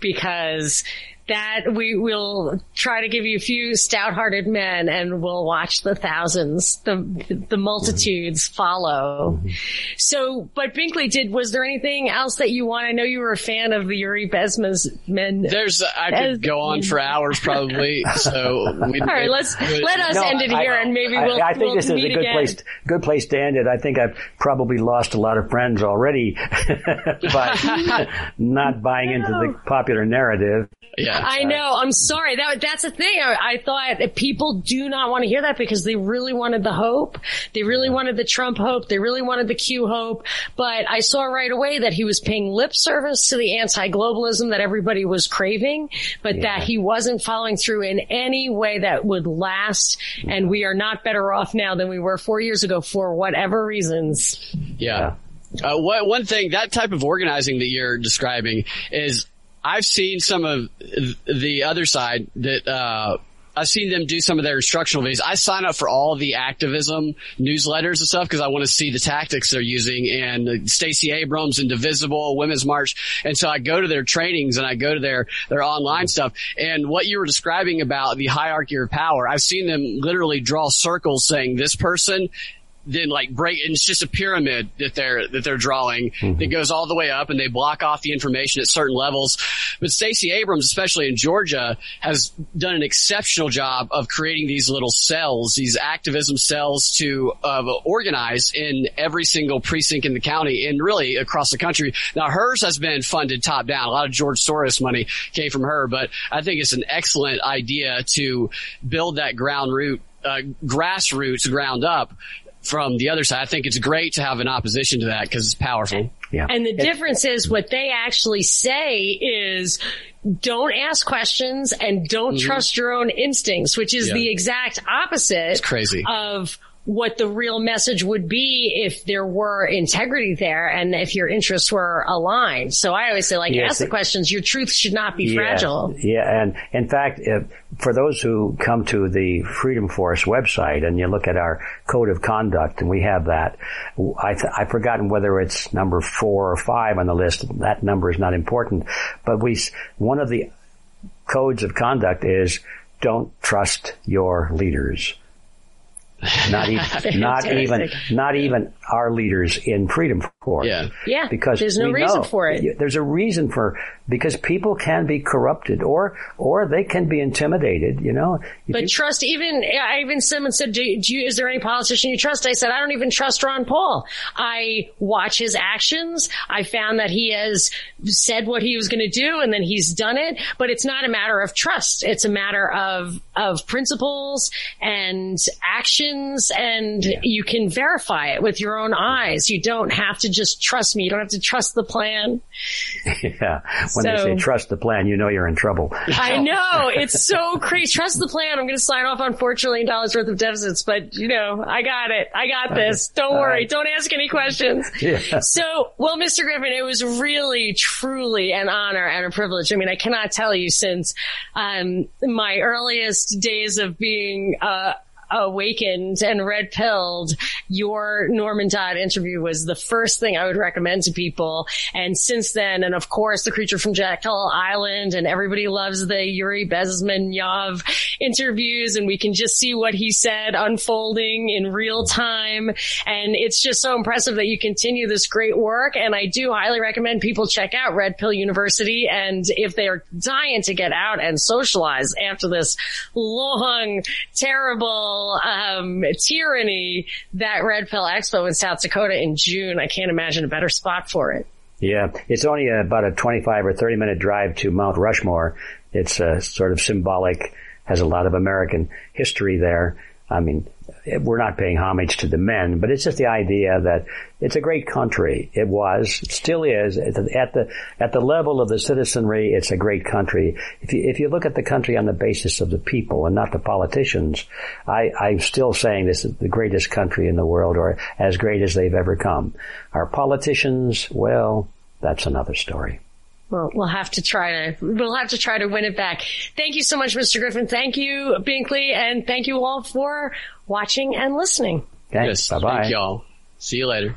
because that we will try to give you a few stout-hearted men and we'll watch the thousands, the, the multitudes mm-hmm. follow. Mm-hmm. So, but Binkley did, was there anything else that you want? I know you were a fan of the Yuri Besma's men. There's, I could go on for hours probably. So, all right, let's, let us no, end it here I, and maybe we'll, I, I think we'll this is a good again. place, good place to end it. I think I've probably lost a lot of friends already by not buying into the popular narrative. Yeah. I know. I'm sorry. That, that's the thing. I, I thought that people do not want to hear that because they really wanted the hope. They really wanted the Trump hope. They really wanted the Q hope. But I saw right away that he was paying lip service to the anti-globalism that everybody was craving, but yeah. that he wasn't following through in any way that would last. And we are not better off now than we were four years ago for whatever reasons. Yeah. Uh, what, one thing, that type of organizing that you're describing is I've seen some of the other side that, uh, I've seen them do some of their instructional videos. I sign up for all the activism newsletters and stuff because I want to see the tactics they're using and Stacey Abrams, Indivisible Women's March. And so I go to their trainings and I go to their, their online stuff. And what you were describing about the hierarchy of power, I've seen them literally draw circles saying this person then like break and it's just a pyramid that they're that they're drawing. Mm-hmm. that goes all the way up and they block off the information at certain levels. But Stacey Abrams especially in Georgia has done an exceptional job of creating these little cells these activism cells to uh, organize in every single precinct in the county and really across the country. Now hers has been funded top down. A lot of George Soros money came from her but I think it's an excellent idea to build that ground root uh, grassroots ground up from the other side. I think it's great to have an opposition to that because it's powerful. Yeah. And the difference is what they actually say is don't ask questions and don't mm-hmm. trust your own instincts, which is yeah. the exact opposite it's crazy. of what the real message would be if there were integrity there and if your interests were aligned. So I always say like yes, ask the questions. Your truth should not be yeah, fragile. Yeah. And in fact, if, for those who come to the Freedom Force website and you look at our code of conduct and we have that, I th- I've forgotten whether it's number four or five on the list. That number is not important, but we, one of the codes of conduct is don't trust your leaders. Not even, not even, not even our leaders in Freedom Force. Yeah. Yeah. Because there's no reason for it. There's a reason for, because people can be corrupted or, or they can be intimidated, you know. But you, trust, even, I even someone said, do, do you, is there any politician you trust? I said, I don't even trust Ron Paul. I watch his actions. I found that he has said what he was going to do and then he's done it, but it's not a matter of trust. It's a matter of, of principles and actions and yeah. you can verify it with your own eyes. You don't have to just trust me. You don't have to trust the plan. Yeah. When so, they say trust the plan, you know you're in trouble. I know. It's so crazy. Trust the plan. I'm going to sign off on $4 trillion worth of deficits, but you know, I got it. I got this. Don't worry. Right. Don't ask any questions. Yeah. So, well, Mr. Griffin, it was really, truly an honor and a privilege. I mean, I cannot tell you since, um, my earliest days of being, uh, awakened and red pilled, your Norman Dodd interview was the first thing I would recommend to people. And since then, and of course, the creature from Jekyll Island and everybody loves the Yuri Bezmenov interviews and we can just see what he said unfolding in real time. And it's just so impressive that you continue this great work. And I do highly recommend people check out Red Pill University. And if they're dying to get out and socialize after this long, terrible, um, tyranny that Red Pill Expo in South Dakota in June. I can't imagine a better spot for it. Yeah, it's only about a 25 or 30 minute drive to Mount Rushmore. It's uh, sort of symbolic, has a lot of American history there. I mean, we're not paying homage to the men, but it's just the idea that it's a great country. It was, it still is at the, at the, level of the citizenry. It's a great country. If you, if you look at the country on the basis of the people and not the politicians, I, I'm still saying this is the greatest country in the world or as great as they've ever come. Our politicians, well, that's another story. Well, we'll have to try to, we'll have to try to win it back. Thank you so much, Mr. Griffin. Thank you, Binkley, and thank you all for watching and listening. Thanks. Yes, Bye bye. Thank y'all. See you later.